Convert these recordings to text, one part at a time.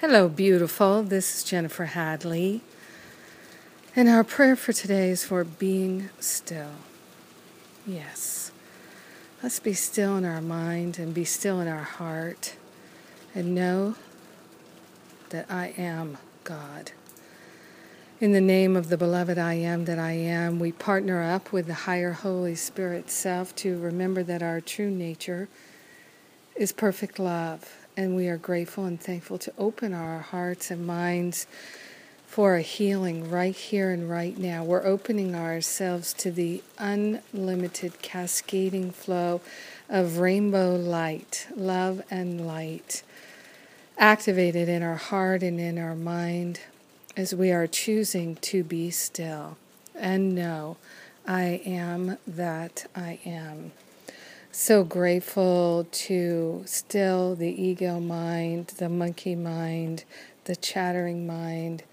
Hello, beautiful. This is Jennifer Hadley. And our prayer for today is for being still. Yes. Let's be still in our mind and be still in our heart and know that I am God. In the name of the beloved I am that I am, we partner up with the higher Holy Spirit self to remember that our true nature is perfect love and we are grateful and thankful to open our hearts and minds for a healing right here and right now. We're opening ourselves to the unlimited cascading flow of rainbow light, love and light, activated in our heart and in our mind as we are choosing to be still and know I am that I am so grateful to still the ego mind, the monkey mind, the chattering mind,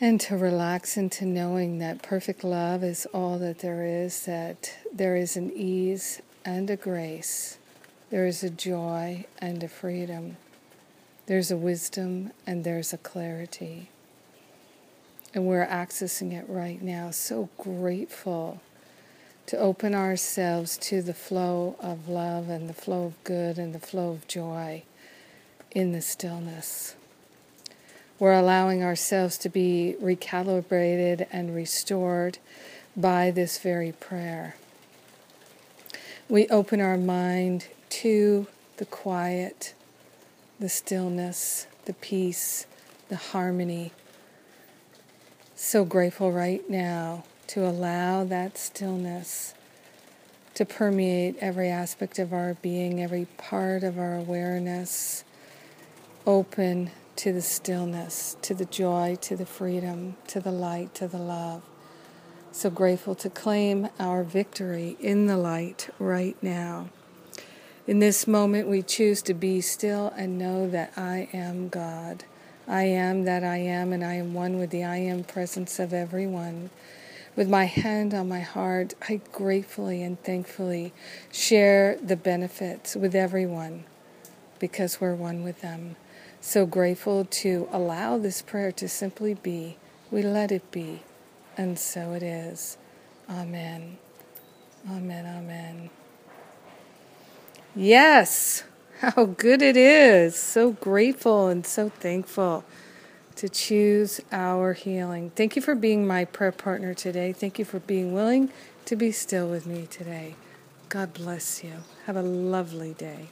and to relax into knowing that perfect love is all that there is, that there is an ease and a grace, there is a joy and a freedom, there's a wisdom and there's a clarity. And we're accessing it right now. So grateful to open ourselves to the flow of love and the flow of good and the flow of joy in the stillness. We're allowing ourselves to be recalibrated and restored by this very prayer. We open our mind to the quiet, the stillness, the peace, the harmony. So grateful right now to allow that stillness to permeate every aspect of our being, every part of our awareness, open to the stillness, to the joy, to the freedom, to the light, to the love. So grateful to claim our victory in the light right now. In this moment, we choose to be still and know that I am God. I am that I am, and I am one with the I am presence of everyone. With my hand on my heart, I gratefully and thankfully share the benefits with everyone because we're one with them. So grateful to allow this prayer to simply be. We let it be, and so it is. Amen. Amen. Amen. Yes, how good it is. So grateful and so thankful to choose our healing. Thank you for being my prayer partner today. Thank you for being willing to be still with me today. God bless you. Have a lovely day.